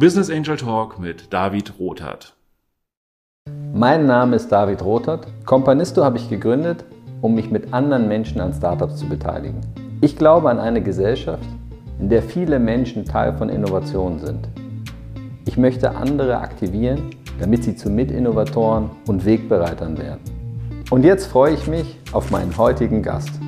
Business Angel Talk mit David Rothart. Mein Name ist David Rothart. Companisto habe ich gegründet, um mich mit anderen Menschen an Startups zu beteiligen. Ich glaube an eine Gesellschaft, in der viele Menschen Teil von Innovationen sind. Ich möchte andere aktivieren, damit sie zu Mitinnovatoren und Wegbereitern werden. Und jetzt freue ich mich auf meinen heutigen Gast.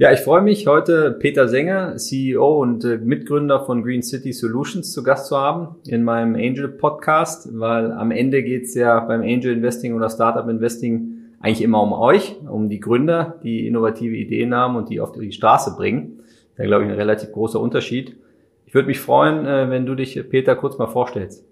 Ja, ich freue mich, heute Peter Sänger, CEO und äh, Mitgründer von Green City Solutions zu Gast zu haben in meinem Angel Podcast, weil am Ende geht es ja beim Angel Investing oder Startup Investing eigentlich immer um euch, um die Gründer, die innovative Ideen haben und die auf die Straße bringen. Ja, glaube ich, ein relativ großer Unterschied. Ich würde mich freuen, äh, wenn du dich, Peter, kurz mal vorstellst.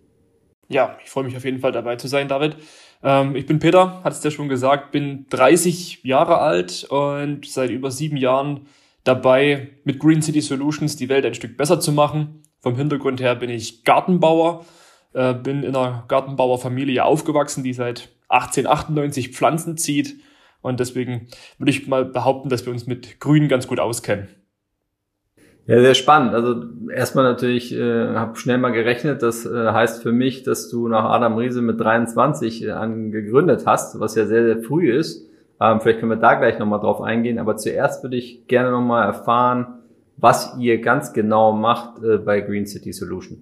Ja, ich freue mich auf jeden Fall dabei zu sein, David. Ähm, ich bin Peter, hat es ja schon gesagt, bin 30 Jahre alt und seit über sieben Jahren dabei, mit Green City Solutions die Welt ein Stück besser zu machen. Vom Hintergrund her bin ich Gartenbauer, äh, bin in einer Gartenbauerfamilie aufgewachsen, die seit 1898 Pflanzen zieht. Und deswegen würde ich mal behaupten, dass wir uns mit Grün ganz gut auskennen. Ja, sehr spannend. Also erstmal natürlich, äh, habe schnell mal gerechnet, das äh, heißt für mich, dass du nach Adam Riese mit 23 äh, angegründet hast, was ja sehr, sehr früh ist. Ähm, vielleicht können wir da gleich nochmal drauf eingehen, aber zuerst würde ich gerne nochmal erfahren, was ihr ganz genau macht äh, bei Green City Solutions.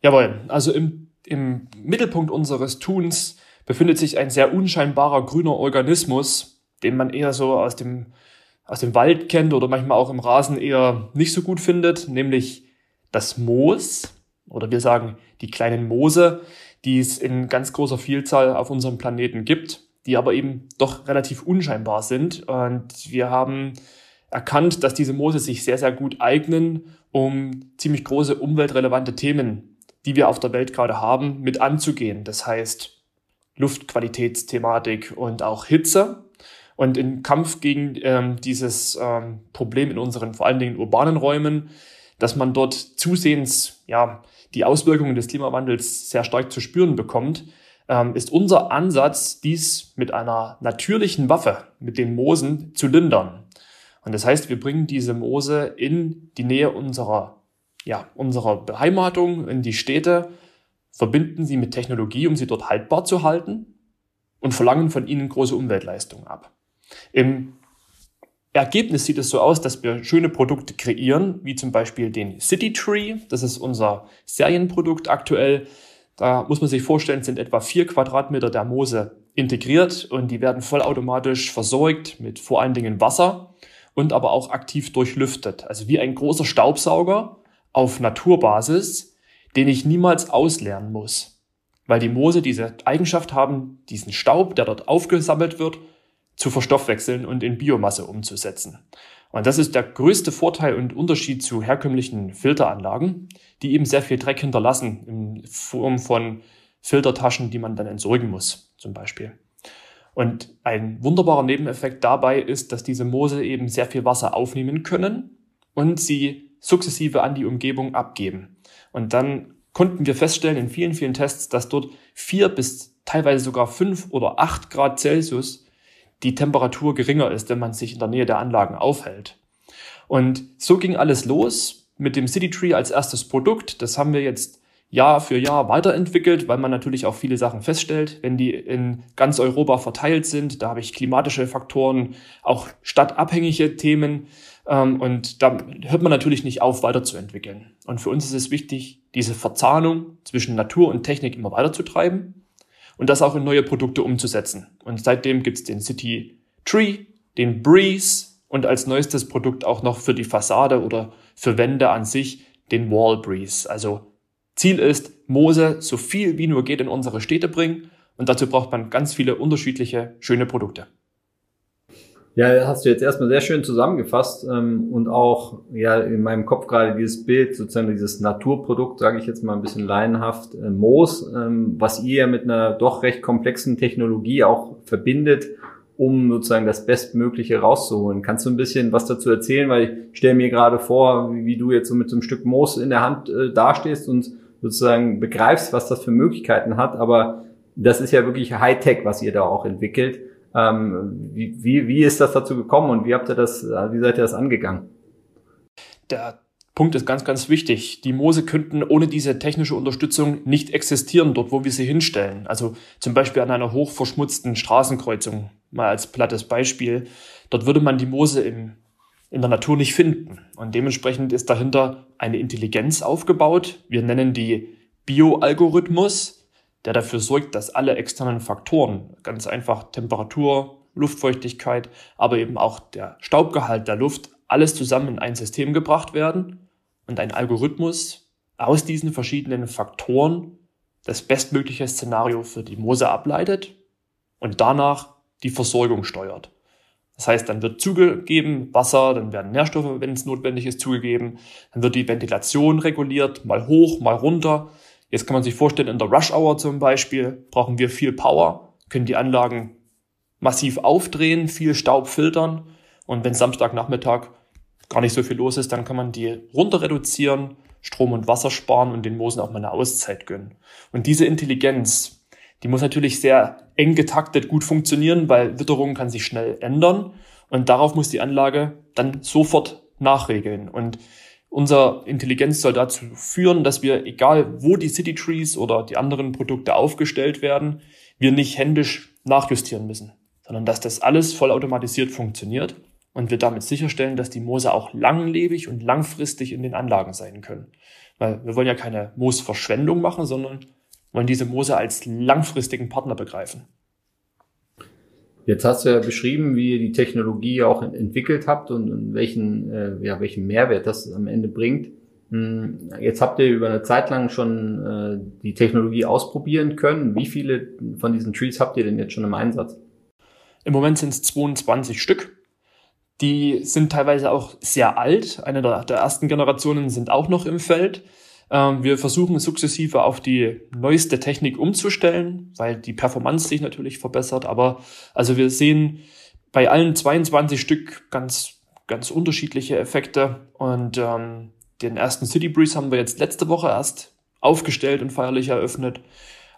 Jawohl, also im, im Mittelpunkt unseres Tuns befindet sich ein sehr unscheinbarer grüner Organismus, den man eher so aus dem aus dem Wald kennt oder manchmal auch im Rasen eher nicht so gut findet, nämlich das Moos oder wir sagen die kleinen Moose, die es in ganz großer Vielzahl auf unserem Planeten gibt, die aber eben doch relativ unscheinbar sind. Und wir haben erkannt, dass diese Moose sich sehr, sehr gut eignen, um ziemlich große umweltrelevante Themen, die wir auf der Welt gerade haben, mit anzugehen. Das heißt Luftqualitätsthematik und auch Hitze. Und im Kampf gegen ähm, dieses ähm, Problem in unseren vor allen Dingen urbanen Räumen, dass man dort zusehends ja, die Auswirkungen des Klimawandels sehr stark zu spüren bekommt, ähm, ist unser Ansatz, dies mit einer natürlichen Waffe, mit den Moosen, zu lindern. Und das heißt, wir bringen diese Moose in die Nähe unserer, ja, unserer Beheimatung, in die Städte, verbinden sie mit Technologie, um sie dort haltbar zu halten und verlangen von ihnen große Umweltleistungen ab. Im Ergebnis sieht es so aus, dass wir schöne Produkte kreieren, wie zum Beispiel den City Tree. Das ist unser Serienprodukt aktuell. Da muss man sich vorstellen, sind etwa vier Quadratmeter der Moose integriert und die werden vollautomatisch versorgt mit vor allen Dingen Wasser und aber auch aktiv durchlüftet. Also wie ein großer Staubsauger auf Naturbasis, den ich niemals ausleeren muss. Weil die Moose diese Eigenschaft haben, diesen Staub, der dort aufgesammelt wird, zu verstoffwechseln und in Biomasse umzusetzen. Und das ist der größte Vorteil und Unterschied zu herkömmlichen Filteranlagen, die eben sehr viel Dreck hinterlassen in Form von Filtertaschen, die man dann entsorgen muss, zum Beispiel. Und ein wunderbarer Nebeneffekt dabei ist, dass diese Moose eben sehr viel Wasser aufnehmen können und sie sukzessive an die Umgebung abgeben. Und dann konnten wir feststellen in vielen, vielen Tests, dass dort vier bis teilweise sogar fünf oder acht Grad Celsius die Temperatur geringer ist, wenn man sich in der Nähe der Anlagen aufhält. Und so ging alles los mit dem City Tree als erstes Produkt. Das haben wir jetzt Jahr für Jahr weiterentwickelt, weil man natürlich auch viele Sachen feststellt, wenn die in ganz Europa verteilt sind. Da habe ich klimatische Faktoren, auch stadtabhängige Themen. Ähm, und da hört man natürlich nicht auf, weiterzuentwickeln. Und für uns ist es wichtig, diese Verzahnung zwischen Natur und Technik immer weiterzutreiben und das auch in neue Produkte umzusetzen. Und seitdem gibt's den City Tree, den Breeze und als neuestes Produkt auch noch für die Fassade oder für Wände an sich den Wall Breeze. Also Ziel ist, Moose so viel wie nur geht in unsere Städte bringen und dazu braucht man ganz viele unterschiedliche schöne Produkte. Ja, hast du jetzt erstmal sehr schön zusammengefasst ähm, und auch ja in meinem Kopf gerade dieses Bild, sozusagen dieses Naturprodukt, sage ich jetzt mal ein bisschen laienhaft, äh, Moos, ähm, was ihr mit einer doch recht komplexen Technologie auch verbindet, um sozusagen das Bestmögliche rauszuholen. Kannst du ein bisschen was dazu erzählen? Weil ich stelle mir gerade vor, wie, wie, du jetzt so mit so einem Stück Moos in der Hand äh, dastehst und sozusagen begreifst, was das für Möglichkeiten hat. Aber das ist ja wirklich Hightech, was ihr da auch entwickelt. Ähm, wie, wie, wie ist das dazu gekommen und wie habt ihr das, wie seid ihr das angegangen? Der Punkt ist ganz, ganz wichtig. Die Moose könnten ohne diese technische Unterstützung nicht existieren, dort wo wir sie hinstellen. Also zum Beispiel an einer hochverschmutzten Straßenkreuzung, mal als plattes Beispiel. Dort würde man die Moose im, in der Natur nicht finden. Und dementsprechend ist dahinter eine Intelligenz aufgebaut. Wir nennen die Bioalgorithmus, der dafür sorgt, dass alle externen Faktoren, ganz einfach Temperatur, Luftfeuchtigkeit, aber eben auch der Staubgehalt der Luft, alles zusammen in ein System gebracht werden und ein Algorithmus aus diesen verschiedenen Faktoren das bestmögliche Szenario für die Moose ableitet und danach die Versorgung steuert. Das heißt, dann wird zugegeben Wasser, dann werden Nährstoffe, wenn es notwendig ist, zugegeben. Dann wird die Ventilation reguliert, mal hoch, mal runter. Jetzt kann man sich vorstellen, in der Rush Hour zum Beispiel brauchen wir viel Power, können die Anlagen massiv aufdrehen, viel Staub filtern. Und wenn Samstagnachmittag gar nicht so viel los ist, dann kann man die runter reduzieren, Strom und Wasser sparen und den Moosen auch mal eine Auszeit gönnen. Und diese Intelligenz, die muss natürlich sehr eng getaktet gut funktionieren, weil Witterung kann sich schnell ändern und darauf muss die Anlage dann sofort nachregeln. Und unser Intelligenz soll dazu führen, dass wir, egal wo die City Trees oder die anderen Produkte aufgestellt werden, wir nicht händisch nachjustieren müssen, sondern dass das alles vollautomatisiert funktioniert und wir damit sicherstellen, dass die Moose auch langlebig und langfristig in den Anlagen sein können. Weil wir wollen ja keine Moosverschwendung machen, sondern wollen diese Moose als langfristigen Partner begreifen. Jetzt hast du ja beschrieben, wie ihr die Technologie auch entwickelt habt und, welchen, äh, ja, welchen Mehrwert das am Ende bringt. Hm, jetzt habt ihr über eine Zeit lang schon äh, die Technologie ausprobieren können. Wie viele von diesen Trees habt ihr denn jetzt schon im Einsatz? Im Moment sind es 22 Stück. Die sind teilweise auch sehr alt. Eine der ersten Generationen sind auch noch im Feld. Ähm, wir versuchen sukzessive auf die neueste Technik umzustellen, weil die Performance sich natürlich verbessert. Aber also wir sehen bei allen 22 Stück ganz, ganz unterschiedliche Effekte. Und ähm, den ersten City Breeze haben wir jetzt letzte Woche erst aufgestellt und feierlich eröffnet.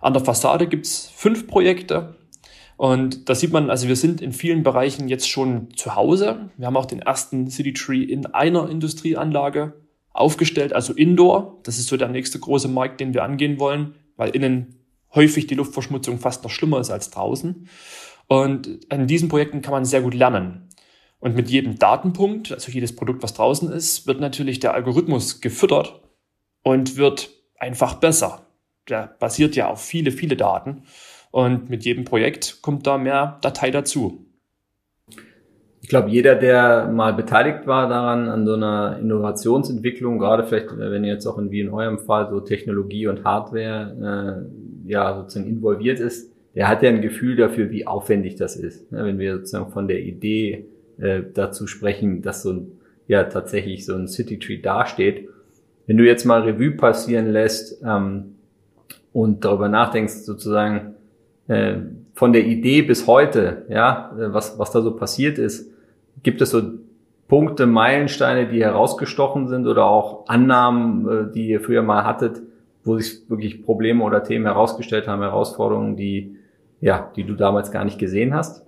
An der Fassade gibt's fünf Projekte. Und da sieht man, also wir sind in vielen Bereichen jetzt schon zu Hause. Wir haben auch den ersten City Tree in einer Industrieanlage aufgestellt, also Indoor. Das ist so der nächste große Markt, den wir angehen wollen, weil innen häufig die Luftverschmutzung fast noch schlimmer ist als draußen. Und an diesen Projekten kann man sehr gut lernen. Und mit jedem Datenpunkt, also jedes Produkt, was draußen ist, wird natürlich der Algorithmus gefüttert und wird einfach besser. Der basiert ja auf viele, viele Daten. Und mit jedem Projekt kommt da mehr Datei dazu. Ich glaube, jeder, der mal beteiligt war daran, an so einer Innovationsentwicklung, gerade vielleicht, wenn ihr jetzt auch in, wie in eurem Fall so Technologie und Hardware äh, ja sozusagen involviert ist, der hat ja ein Gefühl dafür, wie aufwendig das ist. Ja, wenn wir sozusagen von der Idee äh, dazu sprechen, dass so ein, ja tatsächlich so ein City Tree dasteht. Wenn du jetzt mal Revue passieren lässt ähm, und darüber nachdenkst, sozusagen, äh, von der Idee bis heute, ja, äh, was, was da so passiert ist, gibt es so Punkte, Meilensteine, die herausgestochen sind oder auch Annahmen, äh, die ihr früher mal hattet, wo sich wirklich Probleme oder Themen herausgestellt haben, Herausforderungen, die, ja, die du damals gar nicht gesehen hast?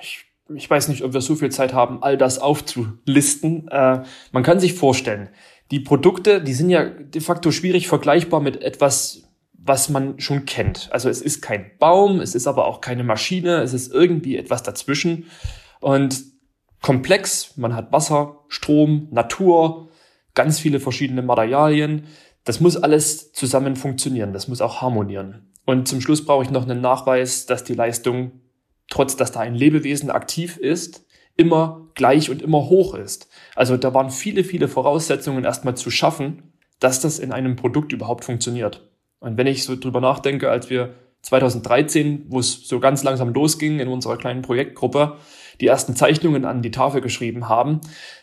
Ich, ich weiß nicht, ob wir so viel Zeit haben, all das aufzulisten. Äh, man kann sich vorstellen, die Produkte, die sind ja de facto schwierig vergleichbar mit etwas was man schon kennt. Also es ist kein Baum, es ist aber auch keine Maschine, es ist irgendwie etwas dazwischen und komplex. Man hat Wasser, Strom, Natur, ganz viele verschiedene Materialien. Das muss alles zusammen funktionieren, das muss auch harmonieren. Und zum Schluss brauche ich noch einen Nachweis, dass die Leistung, trotz dass da ein Lebewesen aktiv ist, immer gleich und immer hoch ist. Also da waren viele, viele Voraussetzungen erstmal zu schaffen, dass das in einem Produkt überhaupt funktioniert. Und wenn ich so drüber nachdenke, als wir 2013, wo es so ganz langsam losging in unserer kleinen Projektgruppe, die ersten Zeichnungen an die Tafel geschrieben haben,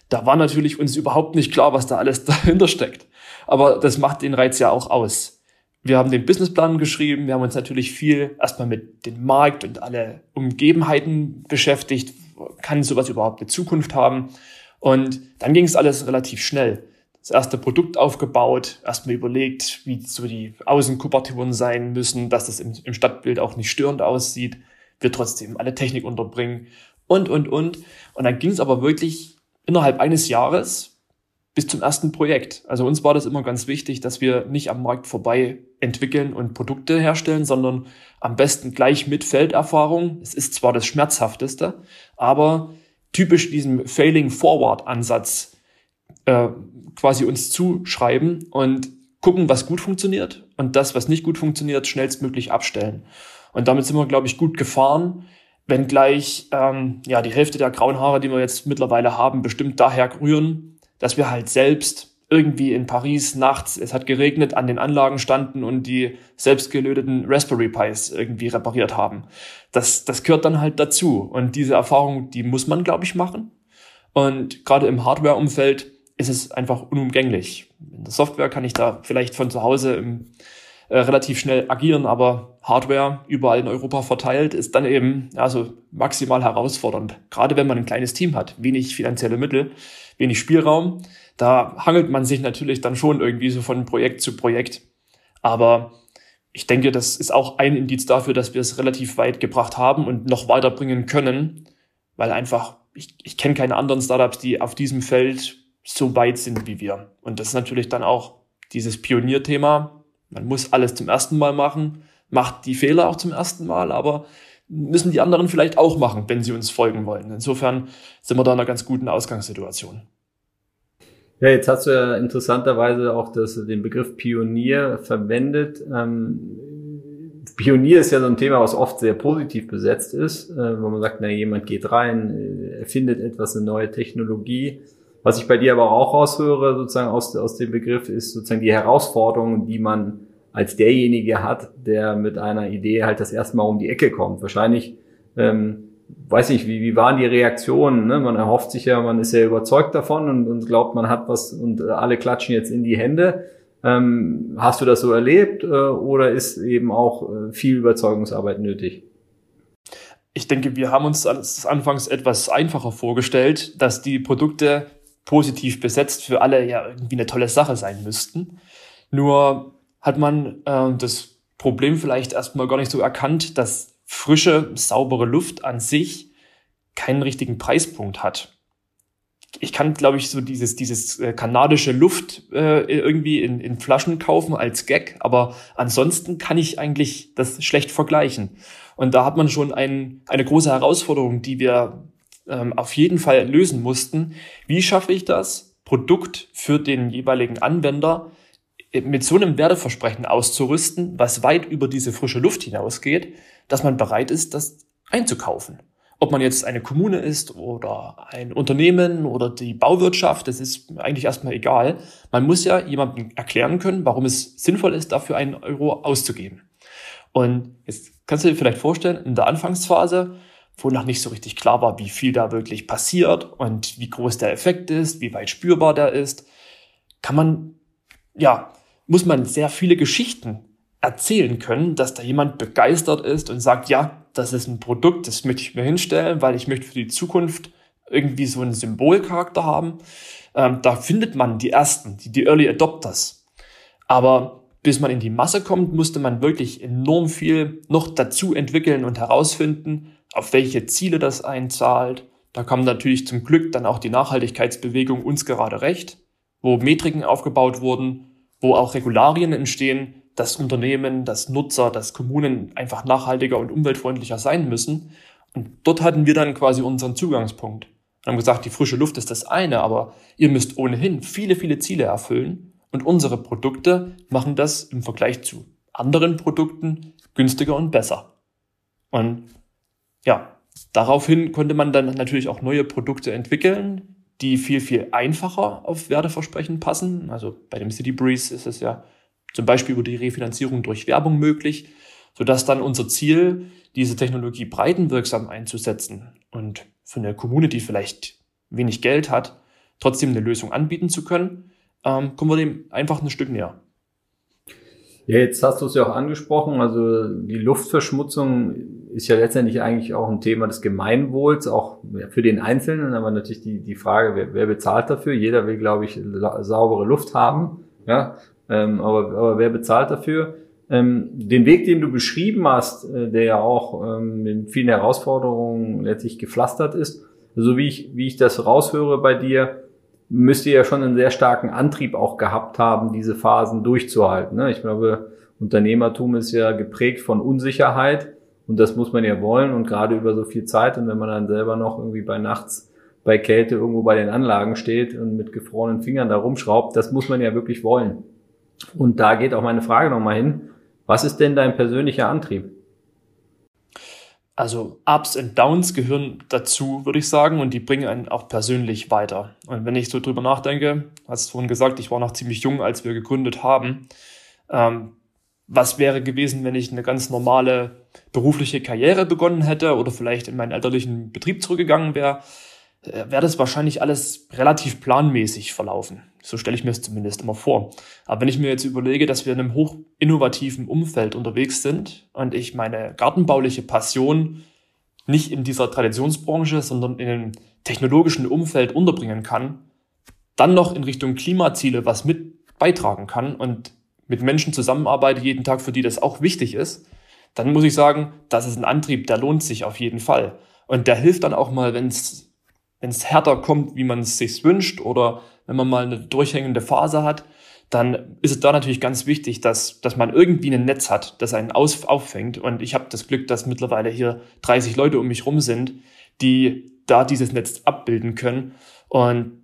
da war natürlich uns überhaupt nicht klar, was da alles dahinter steckt. Aber das macht den Reiz ja auch aus. Wir haben den Businessplan geschrieben, wir haben uns natürlich viel erstmal mit dem Markt und alle Umgebenheiten beschäftigt. Kann sowas überhaupt eine Zukunft haben? Und dann ging es alles relativ schnell das erste Produkt aufgebaut, erstmal überlegt, wie so die Außenkuperaturen sein müssen, dass das im, im Stadtbild auch nicht störend aussieht, wir trotzdem alle Technik unterbringen und, und, und. Und dann ging es aber wirklich innerhalb eines Jahres bis zum ersten Projekt. Also uns war das immer ganz wichtig, dass wir nicht am Markt vorbei entwickeln und Produkte herstellen, sondern am besten gleich mit Felderfahrung. Es ist zwar das Schmerzhafteste, aber typisch diesem Failing Forward Ansatz äh, quasi uns zuschreiben und gucken, was gut funktioniert und das, was nicht gut funktioniert, schnellstmöglich abstellen. Und damit sind wir, glaube ich, gut gefahren, wenngleich ähm, ja die Hälfte der grauen Haare, die wir jetzt mittlerweile haben, bestimmt daher rühren, dass wir halt selbst irgendwie in Paris nachts, es hat geregnet, an den Anlagen standen und die selbstgelöteten Raspberry Pis irgendwie repariert haben. Das, das gehört dann halt dazu. Und diese Erfahrung, die muss man, glaube ich, machen. Und gerade im Hardware-Umfeld ist es einfach unumgänglich. In der Software kann ich da vielleicht von zu Hause im, äh, relativ schnell agieren, aber Hardware überall in Europa verteilt ist dann eben also maximal herausfordernd. Gerade wenn man ein kleines Team hat, wenig finanzielle Mittel wenig Spielraum. Da hangelt man sich natürlich dann schon irgendwie so von Projekt zu Projekt. Aber ich denke, das ist auch ein Indiz dafür, dass wir es relativ weit gebracht haben und noch weiterbringen können, weil einfach, ich, ich kenne keine anderen Startups, die auf diesem Feld so weit sind wie wir. Und das ist natürlich dann auch dieses Pionierthema. Man muss alles zum ersten Mal machen, macht die Fehler auch zum ersten Mal, aber müssen die anderen vielleicht auch machen, wenn sie uns folgen wollen. Insofern sind wir da in einer ganz guten Ausgangssituation. Ja, jetzt hast du ja interessanterweise auch das, den Begriff Pionier verwendet. Ähm, Pionier ist ja so ein Thema, was oft sehr positiv besetzt ist, äh, wo man sagt, na, jemand geht rein, äh, erfindet etwas, eine neue Technologie. Was ich bei dir aber auch raushöre, sozusagen aus, aus dem Begriff, ist sozusagen die Herausforderungen, die man als derjenige hat, der mit einer Idee halt das erste Mal um die Ecke kommt. Wahrscheinlich, ähm, weiß nicht, wie, wie waren die Reaktionen? Ne? Man erhofft sich ja, man ist ja überzeugt davon und, und glaubt, man hat was und alle klatschen jetzt in die Hände. Ähm, hast du das so erlebt äh, oder ist eben auch äh, viel Überzeugungsarbeit nötig? Ich denke, wir haben uns das anfangs etwas einfacher vorgestellt, dass die Produkte positiv besetzt für alle ja irgendwie eine tolle Sache sein müssten. Nur hat man äh, das Problem vielleicht erstmal gar nicht so erkannt, dass frische, saubere Luft an sich keinen richtigen Preispunkt hat. Ich kann, glaube ich, so dieses, dieses äh, kanadische Luft äh, irgendwie in, in Flaschen kaufen als Gag, aber ansonsten kann ich eigentlich das schlecht vergleichen. Und da hat man schon ein, eine große Herausforderung, die wir ähm, auf jeden Fall lösen mussten. Wie schaffe ich das, Produkt für den jeweiligen Anwender mit so einem Werteversprechen auszurüsten, was weit über diese frische Luft hinausgeht, dass man bereit ist, das einzukaufen. Ob man jetzt eine Kommune ist oder ein Unternehmen oder die Bauwirtschaft, das ist eigentlich erstmal egal. Man muss ja jemandem erklären können, warum es sinnvoll ist, dafür einen Euro auszugeben. Und jetzt kannst du dir vielleicht vorstellen, in der Anfangsphase, wo noch nicht so richtig klar war, wie viel da wirklich passiert und wie groß der Effekt ist, wie weit spürbar der ist, kann man ja muss man sehr viele Geschichten erzählen können, dass da jemand begeistert ist und sagt, ja, das ist ein Produkt, das möchte ich mir hinstellen, weil ich möchte für die Zukunft irgendwie so einen Symbolcharakter haben. Ähm, da findet man die ersten, die, die Early Adopters. Aber bis man in die Masse kommt, musste man wirklich enorm viel noch dazu entwickeln und herausfinden, auf welche Ziele das einzahlt. Da kam natürlich zum Glück dann auch die Nachhaltigkeitsbewegung uns gerade recht, wo Metriken aufgebaut wurden, wo auch Regularien entstehen, dass Unternehmen, dass Nutzer, dass Kommunen einfach nachhaltiger und umweltfreundlicher sein müssen. Und dort hatten wir dann quasi unseren Zugangspunkt. Wir haben gesagt, die frische Luft ist das eine, aber ihr müsst ohnehin viele, viele Ziele erfüllen. Und unsere Produkte machen das im Vergleich zu anderen Produkten günstiger und besser. Und ja, daraufhin konnte man dann natürlich auch neue Produkte entwickeln, die viel, viel einfacher auf Werteversprechen passen. Also bei dem City Breeze ist es ja zum Beispiel über die Refinanzierung durch Werbung möglich, sodass dann unser Ziel, diese Technologie breitenwirksam einzusetzen und für eine Kommune, die vielleicht wenig Geld hat, trotzdem eine Lösung anbieten zu können, ähm, kommen wir dem einfach ein Stück näher. Ja, jetzt hast du es ja auch angesprochen. Also die Luftverschmutzung ist ja letztendlich eigentlich auch ein Thema des Gemeinwohls, auch für den Einzelnen. Aber natürlich die, die Frage, wer, wer bezahlt dafür? Jeder will, glaube ich, saubere Luft haben. Ja, ähm, aber, aber wer bezahlt dafür? Ähm, den Weg, den du beschrieben hast, äh, der ja auch ähm, mit vielen Herausforderungen letztlich gepflastert ist, so wie ich, wie ich das raushöre bei dir, müsst ihr ja schon einen sehr starken Antrieb auch gehabt haben, diese Phasen durchzuhalten. Ne? Ich glaube, Unternehmertum ist ja geprägt von Unsicherheit und das muss man ja wollen und gerade über so viel Zeit und wenn man dann selber noch irgendwie bei nachts bei Kälte irgendwo bei den Anlagen steht und mit gefrorenen Fingern da rumschraubt, das muss man ja wirklich wollen. Und da geht auch meine Frage nochmal hin. Was ist denn dein persönlicher Antrieb? Also Ups und Downs gehören dazu, würde ich sagen, und die bringen einen auch persönlich weiter. Und wenn ich so drüber nachdenke, hast du vorhin gesagt, ich war noch ziemlich jung, als wir gegründet haben. Ähm, was wäre gewesen, wenn ich eine ganz normale berufliche Karriere begonnen hätte oder vielleicht in meinen elterlichen Betrieb zurückgegangen wäre? Äh, wäre das wahrscheinlich alles relativ planmäßig verlaufen. So stelle ich mir es zumindest immer vor. Aber wenn ich mir jetzt überlege, dass wir in einem hoch innovativen Umfeld unterwegs sind und ich meine gartenbauliche Passion nicht in dieser Traditionsbranche, sondern in einem technologischen Umfeld unterbringen kann, dann noch in Richtung Klimaziele was mit beitragen kann und mit Menschen zusammenarbeite jeden Tag, für die das auch wichtig ist, dann muss ich sagen, das ist ein Antrieb, der lohnt sich auf jeden Fall. Und der hilft dann auch mal, wenn es härter kommt, wie man es sich wünscht oder wenn man mal eine durchhängende Phase hat, dann ist es da natürlich ganz wichtig, dass, dass man irgendwie ein Netz hat, das einen aus, auffängt. Und ich habe das Glück, dass mittlerweile hier 30 Leute um mich rum sind, die da dieses Netz abbilden können. Und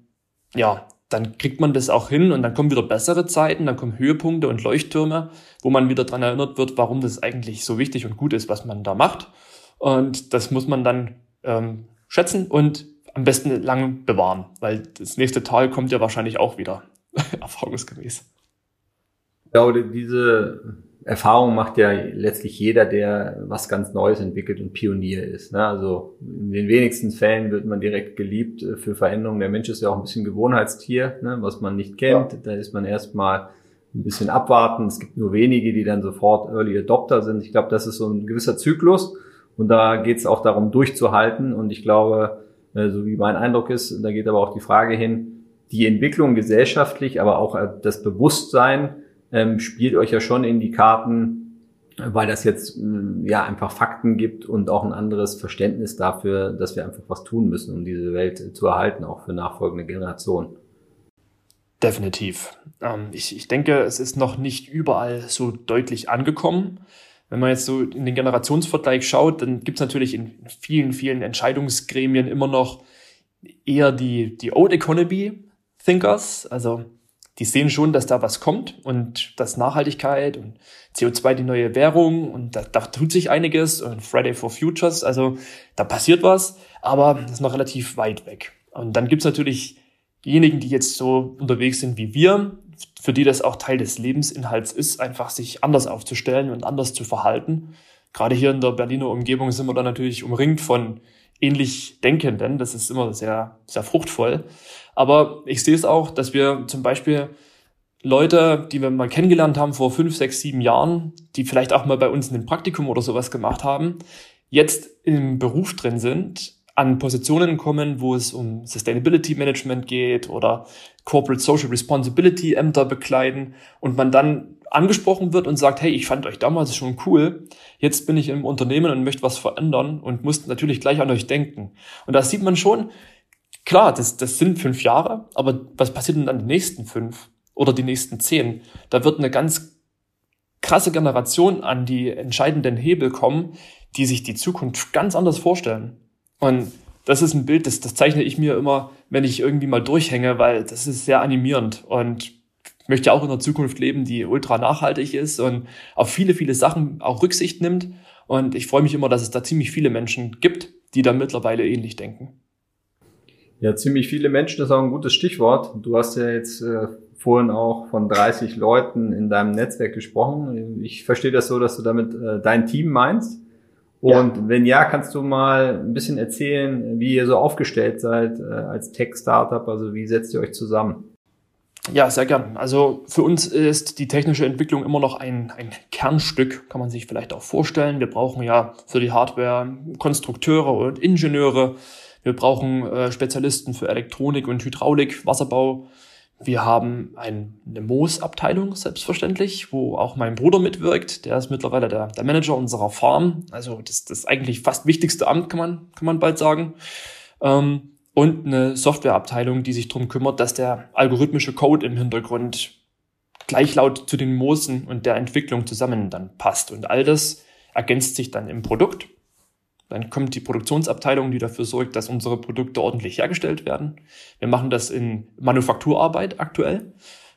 ja, dann kriegt man das auch hin und dann kommen wieder bessere Zeiten, dann kommen Höhepunkte und Leuchttürme, wo man wieder dran erinnert wird, warum das eigentlich so wichtig und gut ist, was man da macht. Und das muss man dann ähm, schätzen und am besten lang bewahren, weil das nächste Tal kommt ja wahrscheinlich auch wieder, erfahrungsgemäß. Ich glaube, diese Erfahrung macht ja letztlich jeder, der was ganz Neues entwickelt und Pionier ist. Ne? Also in den wenigsten Fällen wird man direkt geliebt für Veränderungen. Der Mensch ist ja auch ein bisschen Gewohnheitstier, ne? was man nicht kennt. Ja. Da ist man erstmal ein bisschen abwarten. Es gibt nur wenige, die dann sofort Early Adopter sind. Ich glaube, das ist so ein gewisser Zyklus und da geht es auch darum, durchzuhalten. Und ich glaube, äh, so wie mein Eindruck ist. Da geht aber auch die Frage hin, die Entwicklung gesellschaftlich, aber auch äh, das Bewusstsein ähm, spielt euch ja schon in die Karten, weil das jetzt mm, ja einfach Fakten gibt und auch ein anderes Verständnis dafür, dass wir einfach was tun müssen, um diese Welt zu erhalten, auch für nachfolgende Generationen. Definitiv. Ähm, ich, ich denke, es ist noch nicht überall so deutlich angekommen. Wenn man jetzt so in den Generationsvergleich schaut, dann gibt es natürlich in vielen, vielen Entscheidungsgremien immer noch eher die, die Old Economy Thinkers, also die sehen schon, dass da was kommt und dass Nachhaltigkeit und CO2 die neue Währung und da, da tut sich einiges und Friday for Futures, also da passiert was, aber das ist noch relativ weit weg. Und dann gibt's natürlich diejenigen, die jetzt so unterwegs sind wie wir, für die das auch Teil des Lebensinhalts ist, einfach sich anders aufzustellen und anders zu verhalten. Gerade hier in der Berliner Umgebung sind wir da natürlich umringt von ähnlich Denkenden. Das ist immer sehr, sehr fruchtvoll. Aber ich sehe es auch, dass wir zum Beispiel Leute, die wir mal kennengelernt haben vor fünf, sechs, sieben Jahren, die vielleicht auch mal bei uns ein Praktikum oder sowas gemacht haben, jetzt im Beruf drin sind an Positionen kommen, wo es um Sustainability Management geht oder Corporate Social Responsibility Ämter bekleiden und man dann angesprochen wird und sagt, hey, ich fand euch damals schon cool, jetzt bin ich im Unternehmen und möchte was verändern und muss natürlich gleich an euch denken. Und da sieht man schon, klar, das, das sind fünf Jahre, aber was passiert denn dann die nächsten fünf oder die nächsten zehn? Da wird eine ganz krasse Generation an die entscheidenden Hebel kommen, die sich die Zukunft ganz anders vorstellen. Und das ist ein Bild, das, das zeichne ich mir immer, wenn ich irgendwie mal durchhänge, weil das ist sehr animierend und möchte auch in einer Zukunft leben, die ultra nachhaltig ist und auf viele, viele Sachen auch Rücksicht nimmt. Und ich freue mich immer, dass es da ziemlich viele Menschen gibt, die da mittlerweile ähnlich denken. Ja, ziemlich viele Menschen ist auch ein gutes Stichwort. Du hast ja jetzt äh, vorhin auch von 30 Leuten in deinem Netzwerk gesprochen. Ich verstehe das so, dass du damit äh, dein Team meinst. Und ja. wenn ja, kannst du mal ein bisschen erzählen, wie ihr so aufgestellt seid äh, als Tech-Startup? Also wie setzt ihr euch zusammen? Ja, sehr gern. Also für uns ist die technische Entwicklung immer noch ein, ein Kernstück, kann man sich vielleicht auch vorstellen. Wir brauchen ja für die Hardware Konstrukteure und Ingenieure. Wir brauchen äh, Spezialisten für Elektronik und Hydraulik, Wasserbau. Wir haben eine Moos-Abteilung, selbstverständlich, wo auch mein Bruder mitwirkt. Der ist mittlerweile der, der Manager unserer Farm. Also das, das eigentlich fast wichtigste Amt, kann man, kann man bald sagen. Ähm, und eine Softwareabteilung, die sich darum kümmert, dass der algorithmische Code im Hintergrund gleich laut zu den Moosen und der Entwicklung zusammen dann passt. Und all das ergänzt sich dann im Produkt. Dann kommt die Produktionsabteilung, die dafür sorgt, dass unsere Produkte ordentlich hergestellt werden. Wir machen das in Manufakturarbeit aktuell,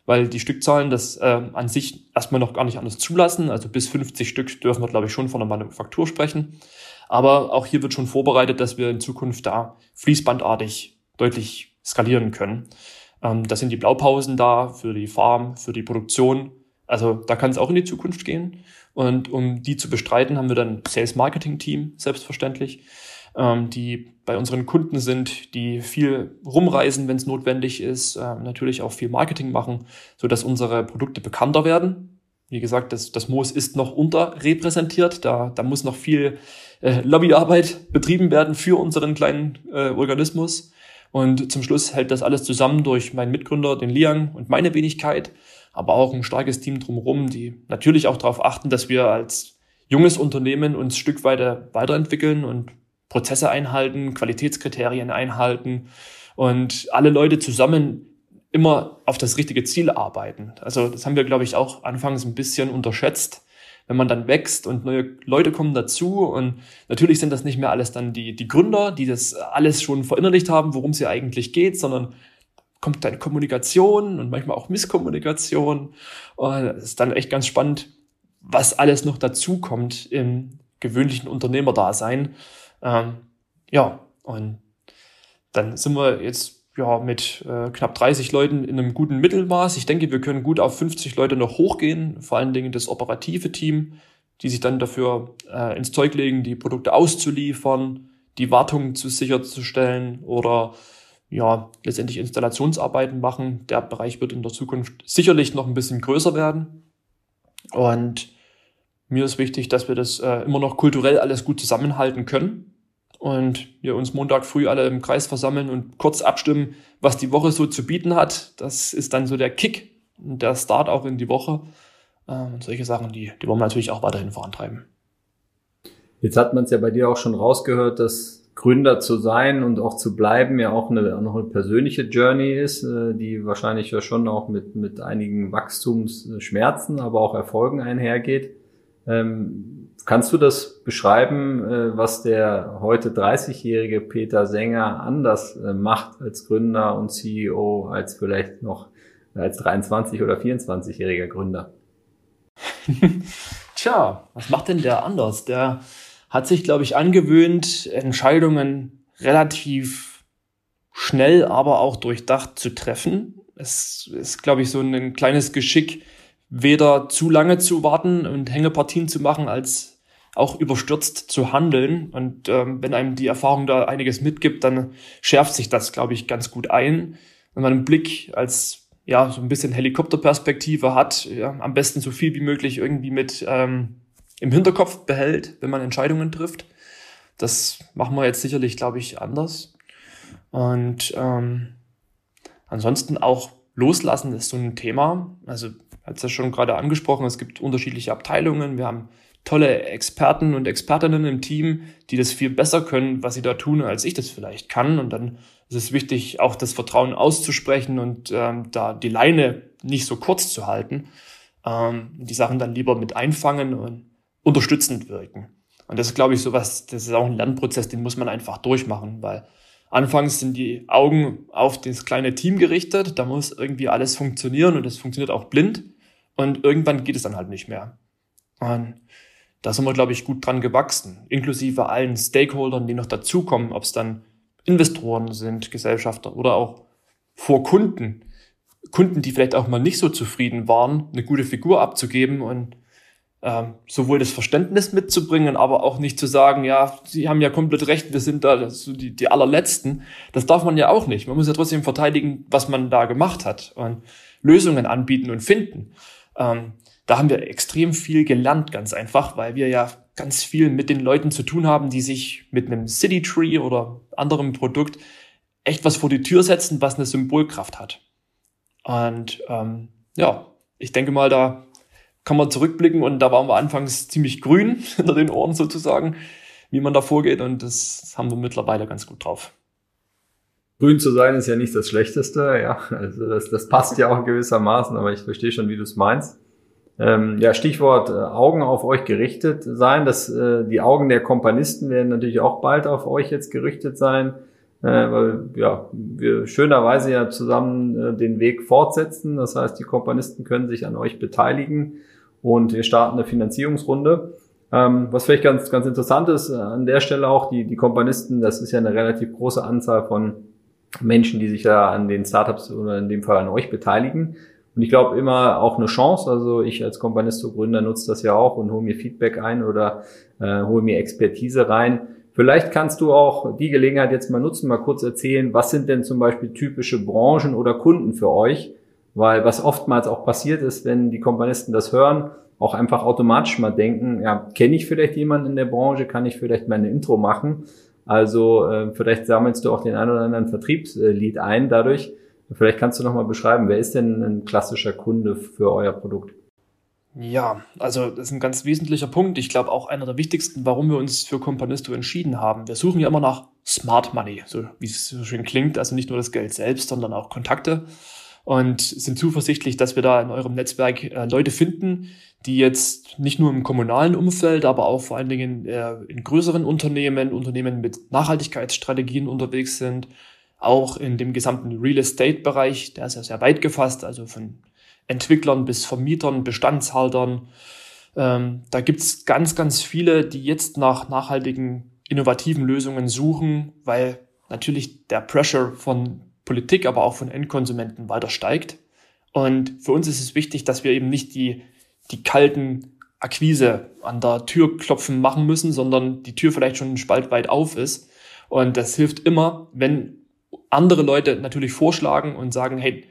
weil die Stückzahlen das äh, an sich erstmal noch gar nicht anders zulassen. Also bis 50 Stück dürfen wir, glaube ich, schon von der Manufaktur sprechen. Aber auch hier wird schon vorbereitet, dass wir in Zukunft da fließbandartig deutlich skalieren können. Ähm, da sind die Blaupausen da für die Farm, für die Produktion. Also da kann es auch in die Zukunft gehen. Und um die zu bestreiten, haben wir dann Sales Marketing Team, selbstverständlich, ähm, die bei unseren Kunden sind, die viel rumreisen, wenn es notwendig ist, äh, natürlich auch viel Marketing machen, so dass unsere Produkte bekannter werden. Wie gesagt, das, das Moos ist noch unterrepräsentiert. Da, da muss noch viel äh, Lobbyarbeit betrieben werden für unseren kleinen äh, Organismus. Und zum Schluss hält das alles zusammen durch meinen Mitgründer, den Liang und meine Wenigkeit, aber auch ein starkes Team drumherum, die natürlich auch darauf achten, dass wir als junges Unternehmen uns Stück weiter weiterentwickeln und Prozesse einhalten, Qualitätskriterien einhalten und alle Leute zusammen immer auf das richtige Ziel arbeiten. Also das haben wir, glaube ich, auch anfangs ein bisschen unterschätzt wenn man dann wächst und neue Leute kommen dazu und natürlich sind das nicht mehr alles dann die, die Gründer, die das alles schon verinnerlicht haben, worum es hier eigentlich geht, sondern kommt dann Kommunikation und manchmal auch Misskommunikation und es ist dann echt ganz spannend, was alles noch dazu kommt im gewöhnlichen Unternehmerdasein. Ähm, ja, und dann sind wir jetzt ja, mit äh, knapp 30 Leuten in einem guten Mittelmaß. Ich denke, wir können gut auf 50 Leute noch hochgehen, vor allen Dingen das operative Team, die sich dann dafür äh, ins Zeug legen, die Produkte auszuliefern, die Wartung zu sicherzustellen oder ja, letztendlich Installationsarbeiten machen. Der Bereich wird in der Zukunft sicherlich noch ein bisschen größer werden. Und mir ist wichtig, dass wir das äh, immer noch kulturell alles gut zusammenhalten können und wir uns Montag früh alle im Kreis versammeln und kurz abstimmen, was die Woche so zu bieten hat. Das ist dann so der Kick und der Start auch in die Woche. Ähm, solche Sachen, die, die wollen wir natürlich auch weiterhin vorantreiben. Jetzt hat man es ja bei dir auch schon rausgehört, dass Gründer zu sein und auch zu bleiben ja auch eine, noch eine persönliche Journey ist, äh, die wahrscheinlich ja schon auch mit, mit einigen Wachstumsschmerzen, aber auch Erfolgen einhergeht. Ähm, Kannst du das beschreiben, äh, was der heute 30-jährige Peter Sänger anders äh, macht als Gründer und CEO als vielleicht noch als 23 oder 24-jähriger Gründer? Tja, was macht denn der anders? Der hat sich, glaube ich, angewöhnt, Entscheidungen relativ schnell, aber auch durchdacht zu treffen. Es ist, glaube ich, so ein kleines Geschick, weder zu lange zu warten und Hängepartien zu machen, als auch überstürzt zu handeln. Und ähm, wenn einem die Erfahrung da einiges mitgibt, dann schärft sich das, glaube ich, ganz gut ein. Wenn man einen Blick als ja so ein bisschen Helikopterperspektive hat, ja, am besten so viel wie möglich irgendwie mit ähm, im Hinterkopf behält, wenn man Entscheidungen trifft. Das machen wir jetzt sicherlich, glaube ich, anders. Und ähm, ansonsten auch loslassen ist so ein Thema. Also hat es ja schon gerade angesprochen, es gibt unterschiedliche Abteilungen. Wir haben tolle Experten und Expertinnen im Team, die das viel besser können, was sie da tun, als ich das vielleicht kann. Und dann ist es wichtig, auch das Vertrauen auszusprechen und ähm, da die Leine nicht so kurz zu halten, ähm, die Sachen dann lieber mit einfangen und unterstützend wirken. Und das ist, glaube ich, sowas, das ist auch ein Lernprozess, den muss man einfach durchmachen, weil anfangs sind die Augen auf das kleine Team gerichtet, da muss irgendwie alles funktionieren und es funktioniert auch blind und irgendwann geht es dann halt nicht mehr. Und da sind wir, glaube ich, gut dran gewachsen, inklusive allen Stakeholdern, die noch dazukommen, ob es dann Investoren sind, Gesellschafter oder auch vor Kunden. Kunden, die vielleicht auch mal nicht so zufrieden waren, eine gute Figur abzugeben und ähm, sowohl das Verständnis mitzubringen, aber auch nicht zu sagen, ja, Sie haben ja komplett recht, wir sind da so die, die allerletzten. Das darf man ja auch nicht. Man muss ja trotzdem verteidigen, was man da gemacht hat und Lösungen anbieten und finden. Ähm, da haben wir extrem viel gelernt, ganz einfach, weil wir ja ganz viel mit den Leuten zu tun haben, die sich mit einem City Tree oder anderem Produkt echt was vor die Tür setzen, was eine Symbolkraft hat. Und ähm, ja, ich denke mal, da kann man zurückblicken und da waren wir anfangs ziemlich grün hinter den Ohren sozusagen, wie man da vorgeht und das haben wir mittlerweile ganz gut drauf. grün zu sein ist ja nicht das Schlechteste, ja. Also das, das passt ja auch gewissermaßen, aber ich verstehe schon, wie du es meinst. Ähm, ja, Stichwort äh, Augen auf euch gerichtet sein. Das, äh, die Augen der Kompanisten werden natürlich auch bald auf euch jetzt gerichtet sein, äh, weil ja, wir schönerweise ja zusammen äh, den Weg fortsetzen. Das heißt, die Kompanisten können sich an euch beteiligen und wir starten eine Finanzierungsrunde. Ähm, was vielleicht ganz, ganz interessant ist, äh, an der Stelle auch die, die Kompanisten, das ist ja eine relativ große Anzahl von Menschen, die sich da an den Startups oder in dem Fall an euch beteiligen. Und ich glaube immer auch eine Chance. Also ich als Companisto-Gründer nutze das ja auch und hole mir Feedback ein oder äh, hole mir Expertise rein. Vielleicht kannst du auch die Gelegenheit jetzt mal nutzen, mal kurz erzählen, was sind denn zum Beispiel typische Branchen oder Kunden für euch? Weil was oftmals auch passiert ist, wenn die Kompanisten das hören, auch einfach automatisch mal denken, ja, kenne ich vielleicht jemanden in der Branche, kann ich vielleicht meine Intro machen? Also äh, vielleicht sammelst du auch den einen oder anderen Vertriebslied ein dadurch. Vielleicht kannst du noch mal beschreiben, wer ist denn ein klassischer Kunde für euer Produkt? Ja, also das ist ein ganz wesentlicher Punkt. Ich glaube auch einer der wichtigsten, warum wir uns für Companisto entschieden haben. Wir suchen ja immer nach Smart Money, so wie es so schön klingt. Also nicht nur das Geld selbst, sondern auch Kontakte. Und sind zuversichtlich, dass wir da in eurem Netzwerk äh, Leute finden, die jetzt nicht nur im kommunalen Umfeld, aber auch vor allen Dingen äh, in größeren Unternehmen, Unternehmen mit Nachhaltigkeitsstrategien unterwegs sind, auch in dem gesamten Real Estate-Bereich, der ist ja sehr weit gefasst, also von Entwicklern bis Vermietern, Bestandshaltern. Ähm, da gibt's ganz, ganz viele, die jetzt nach nachhaltigen, innovativen Lösungen suchen, weil natürlich der Pressure von Politik, aber auch von Endkonsumenten weiter steigt. Und für uns ist es wichtig, dass wir eben nicht die, die kalten Akquise an der Tür klopfen machen müssen, sondern die Tür vielleicht schon einen Spalt weit auf ist. Und das hilft immer, wenn andere Leute natürlich vorschlagen und sagen, hey,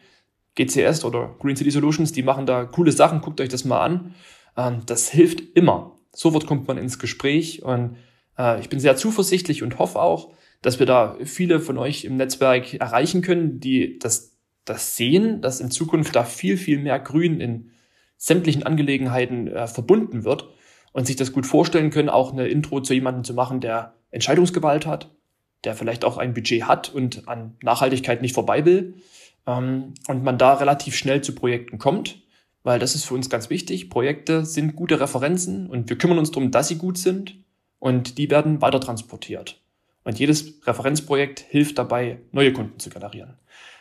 GCS oder Green City Solutions, die machen da coole Sachen, guckt euch das mal an. Ähm, das hilft immer. Sofort kommt man ins Gespräch und äh, ich bin sehr zuversichtlich und hoffe auch, dass wir da viele von euch im Netzwerk erreichen können, die das, das sehen, dass in Zukunft da viel, viel mehr Grün in sämtlichen Angelegenheiten äh, verbunden wird und sich das gut vorstellen können, auch eine Intro zu jemandem zu machen, der Entscheidungsgewalt hat, der vielleicht auch ein Budget hat und an Nachhaltigkeit nicht vorbei will. Ähm, und man da relativ schnell zu Projekten kommt, weil das ist für uns ganz wichtig. Projekte sind gute Referenzen und wir kümmern uns darum, dass sie gut sind und die werden weiter transportiert. Und jedes Referenzprojekt hilft dabei, neue Kunden zu generieren.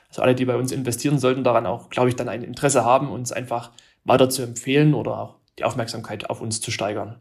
Also alle, die bei uns investieren, sollten daran auch, glaube ich, dann ein Interesse haben, uns einfach weiter zu empfehlen oder auch die Aufmerksamkeit auf uns zu steigern.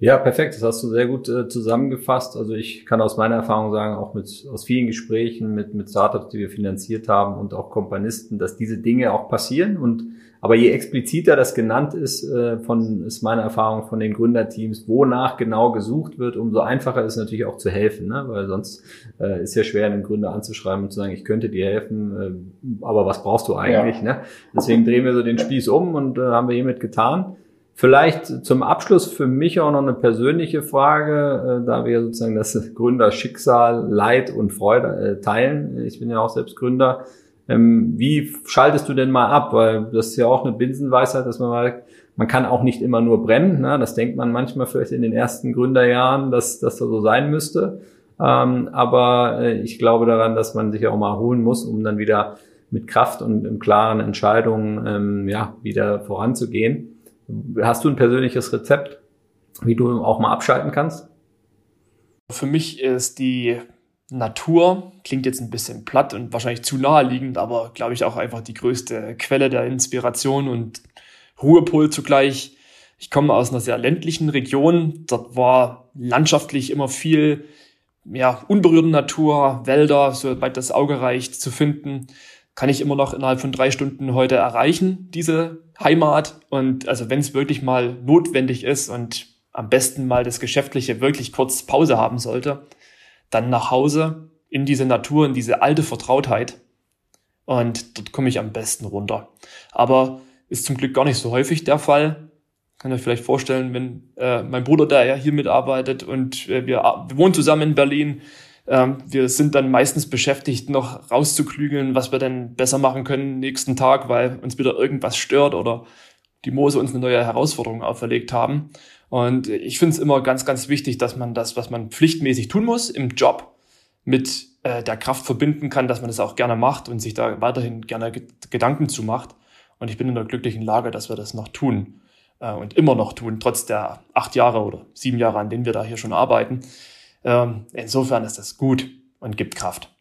Ja, perfekt. Das hast du sehr gut äh, zusammengefasst. Also ich kann aus meiner Erfahrung sagen, auch mit, aus vielen Gesprächen mit, mit Startups, die wir finanziert haben und auch Kompanisten, dass diese Dinge auch passieren. Und aber je expliziter das genannt ist, äh, von, ist meine Erfahrung von den Gründerteams, wonach genau gesucht wird, umso einfacher ist natürlich auch zu helfen, ne? weil sonst äh, ist ja schwer, einen Gründer anzuschreiben und zu sagen, ich könnte dir helfen, äh, aber was brauchst du eigentlich? Ja. Ne? Deswegen drehen wir so den Spieß um und äh, haben wir hiermit getan. Vielleicht zum Abschluss für mich auch noch eine persönliche Frage, äh, da wir sozusagen das Gründerschicksal, Leid und Freude äh, teilen. Ich bin ja auch selbst Gründer. Ähm, wie schaltest du denn mal ab? Weil das ist ja auch eine Binsenweisheit, dass man mal, man kann auch nicht immer nur brennen. Ne? Das denkt man manchmal vielleicht in den ersten Gründerjahren, dass das so sein müsste. Ähm, aber äh, ich glaube daran, dass man sich auch mal erholen muss, um dann wieder mit Kraft und in klaren Entscheidungen ähm, ja, wieder voranzugehen. Hast du ein persönliches Rezept, wie du auch mal abschalten kannst? Für mich ist die Natur, klingt jetzt ein bisschen platt und wahrscheinlich zu naheliegend, aber glaube ich auch einfach die größte Quelle der Inspiration und Ruhepol zugleich. Ich komme aus einer sehr ländlichen Region. Dort war landschaftlich immer viel ja, unberührte Natur, Wälder, soweit das Auge reicht, zu finden kann ich immer noch innerhalb von drei Stunden heute erreichen, diese Heimat. Und also wenn es wirklich mal notwendig ist und am besten mal das Geschäftliche wirklich kurz Pause haben sollte, dann nach Hause in diese Natur, in diese alte Vertrautheit. Und dort komme ich am besten runter. Aber ist zum Glück gar nicht so häufig der Fall. Kann euch vielleicht vorstellen, wenn äh, mein Bruder, der ja hier mitarbeitet und äh, wir, wir wohnen zusammen in Berlin, ähm, wir sind dann meistens beschäftigt, noch rauszuklügeln, was wir denn besser machen können nächsten Tag, weil uns wieder irgendwas stört oder die Mose uns eine neue Herausforderung auferlegt haben. Und ich finde es immer ganz, ganz wichtig, dass man das, was man pflichtmäßig tun muss im Job, mit äh, der Kraft verbinden kann, dass man das auch gerne macht und sich da weiterhin gerne Gedanken zu macht. Und ich bin in der glücklichen Lage, dass wir das noch tun äh, und immer noch tun, trotz der acht Jahre oder sieben Jahre, an denen wir da hier schon arbeiten. Ähm, insofern ist das gut und gibt Kraft.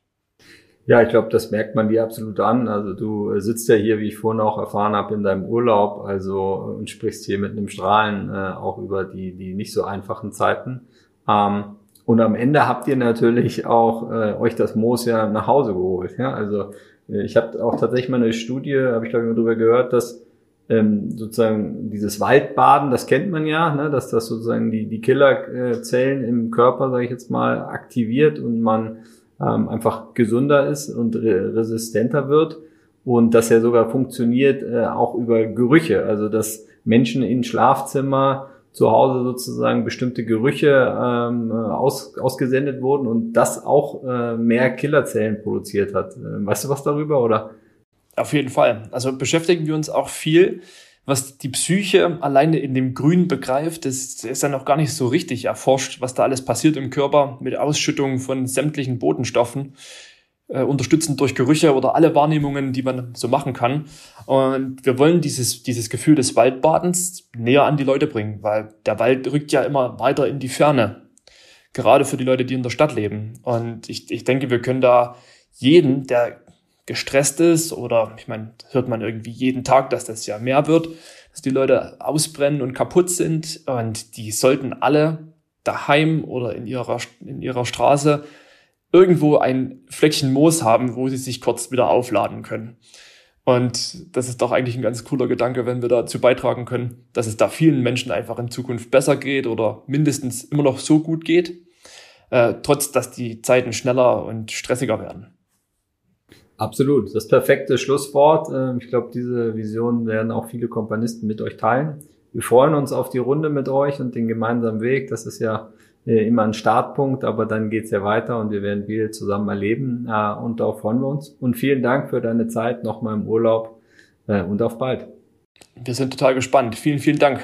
Ja, ich glaube, das merkt man dir absolut an. Also du sitzt ja hier, wie ich vorhin auch erfahren habe, in deinem Urlaub, also und sprichst hier mit einem Strahlen äh, auch über die die nicht so einfachen Zeiten. Ähm, und am Ende habt ihr natürlich auch äh, euch das Moos ja nach Hause geholt. Ja, also äh, ich habe auch tatsächlich mal eine Studie, habe ich glaube ich mal drüber gehört, dass ähm, sozusagen dieses Waldbaden, das kennt man ja, ne, dass das sozusagen die die Killerzellen im Körper, sage ich jetzt mal, aktiviert und man ähm, einfach gesünder ist und re resistenter wird und dass er sogar funktioniert äh, auch über Gerüche, also dass Menschen in Schlafzimmer zu Hause sozusagen bestimmte Gerüche ähm, aus, ausgesendet wurden und das auch äh, mehr Killerzellen produziert hat. Äh, weißt du was darüber oder? Auf jeden Fall. Also beschäftigen wir uns auch viel was die Psyche alleine in dem Grün begreift, das ist ja noch gar nicht so richtig erforscht, was da alles passiert im Körper mit Ausschüttung von sämtlichen Botenstoffen, äh, unterstützend durch Gerüche oder alle Wahrnehmungen, die man so machen kann. Und wir wollen dieses, dieses Gefühl des Waldbadens näher an die Leute bringen, weil der Wald rückt ja immer weiter in die Ferne. Gerade für die Leute, die in der Stadt leben. Und ich, ich denke, wir können da jeden, der gestresst ist oder ich meine, hört man irgendwie jeden Tag, dass das ja mehr wird, dass die Leute ausbrennen und kaputt sind und die sollten alle daheim oder in ihrer, in ihrer Straße irgendwo ein Fleckchen Moos haben, wo sie sich kurz wieder aufladen können. Und das ist doch eigentlich ein ganz cooler Gedanke, wenn wir dazu beitragen können, dass es da vielen Menschen einfach in Zukunft besser geht oder mindestens immer noch so gut geht, äh, trotz dass die Zeiten schneller und stressiger werden. Absolut, das perfekte Schlusswort. Ähm, ich glaube, diese Vision werden auch viele Kompanisten mit euch teilen. Wir freuen uns auf die Runde mit euch und den gemeinsamen Weg. Das ist ja äh, immer ein Startpunkt, aber dann geht's ja weiter und wir werden viel zusammen erleben äh, und darauf freuen wir uns. Und vielen Dank für deine Zeit nochmal im Urlaub äh, und auf bald. Wir sind total gespannt. Vielen, vielen Dank.